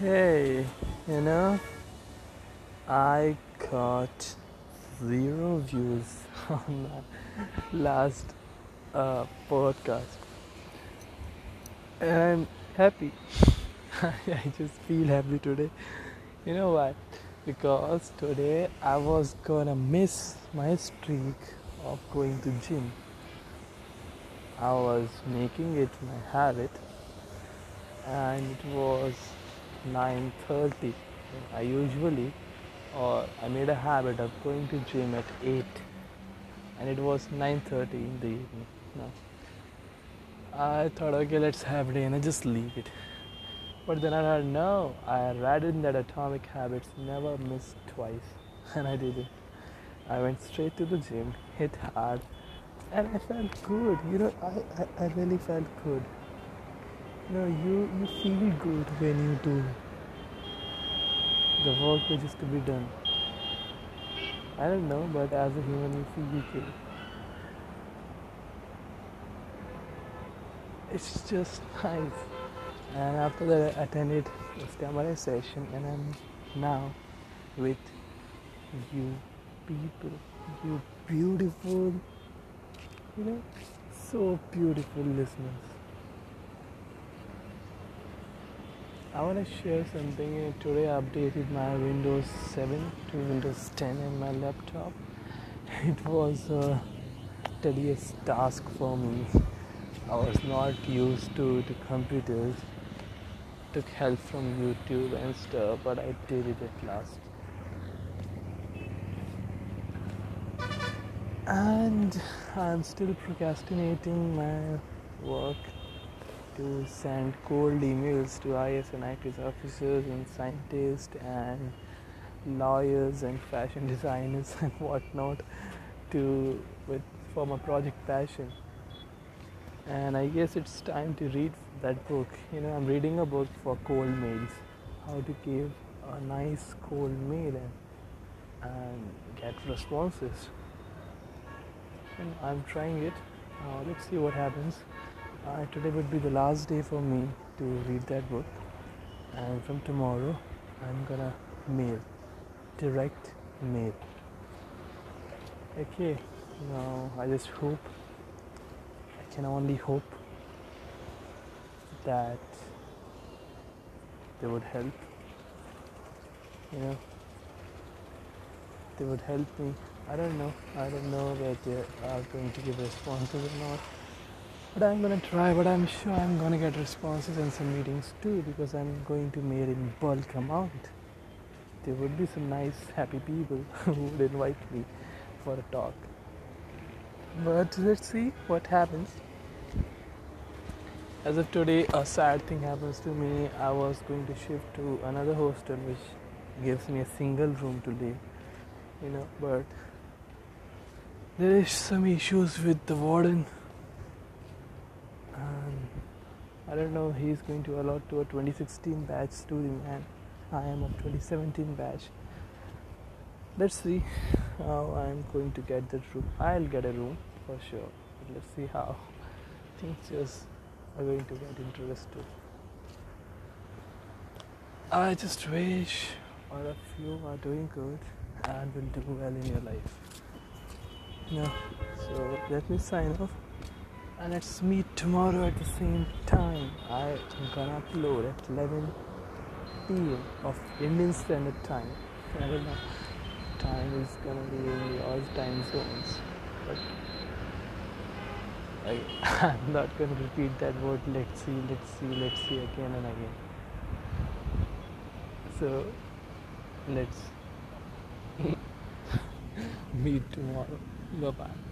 Hey, you know, I got zero views on my last uh, podcast, and I'm happy. I just feel happy today. You know why? Because today I was gonna miss my streak of going to gym. I was making it my habit, and it was 9:30. I usually or I made a habit of going to gym at 8 and it was 9:30 in the evening. No. I thought okay let's have dinner just leave it. But then I thought no, I read in that Atomic Habits never miss twice and I did it. I went straight to the gym, hit hard and I felt good. You know, I, I, I really felt good. Know, you, you feel good when you do the work which is to be done. I don't know, but as a human, you feel good. It's just nice. And after that, I attended the Stamare session, and I'm now with you people, you beautiful, you know, so beautiful listeners. I want to share something. Today I updated my Windows 7 to Windows 10 in my laptop. It was a tedious task for me. I was not used to the computers. Took help from YouTube and stuff, but I did it at last. And I'm still procrastinating my work to send cold emails to IAS and IPS officers and scientists and lawyers and fashion designers and whatnot to with for my project passion. And I guess it's time to read that book. You know, I'm reading a book for cold mails, how to give a nice cold mail and, and get responses. And I'm trying it. Uh, let's see what happens. Uh, today would be the last day for me to read that book, and from tomorrow, I'm gonna mail, direct mail. Okay, now I just hope, I can only hope that they would help, you know, they would help me. I don't know, I don't know that they are going to give responses or not but I'm gonna try. But I'm sure I'm gonna get responses and some meetings too because I'm going to mail in bulk amount. There would be some nice, happy people who would invite me for a talk. But let's see what happens. As of today, a sad thing happens to me. I was going to shift to another hostel which gives me a single room to live, you know, but there is some issues with the warden I don't know if he's going to allot to a 2016 batch student and I am a 2017 batch. Let's see how I'm going to get that room. I'll get a room for sure. But let's see how things just are going to get interested. I just wish all of you are doing good and will do well in your life. Yeah. So let me sign off and let's meet tomorrow at the same time. I'm gonna upload at 11 p.m. of Indian Standard Time. I don't know. Time is gonna be in your time zones, but I, I'm not gonna repeat that word. Let's see, let's see, let's see again and again. So let's meet tomorrow. Bye bye.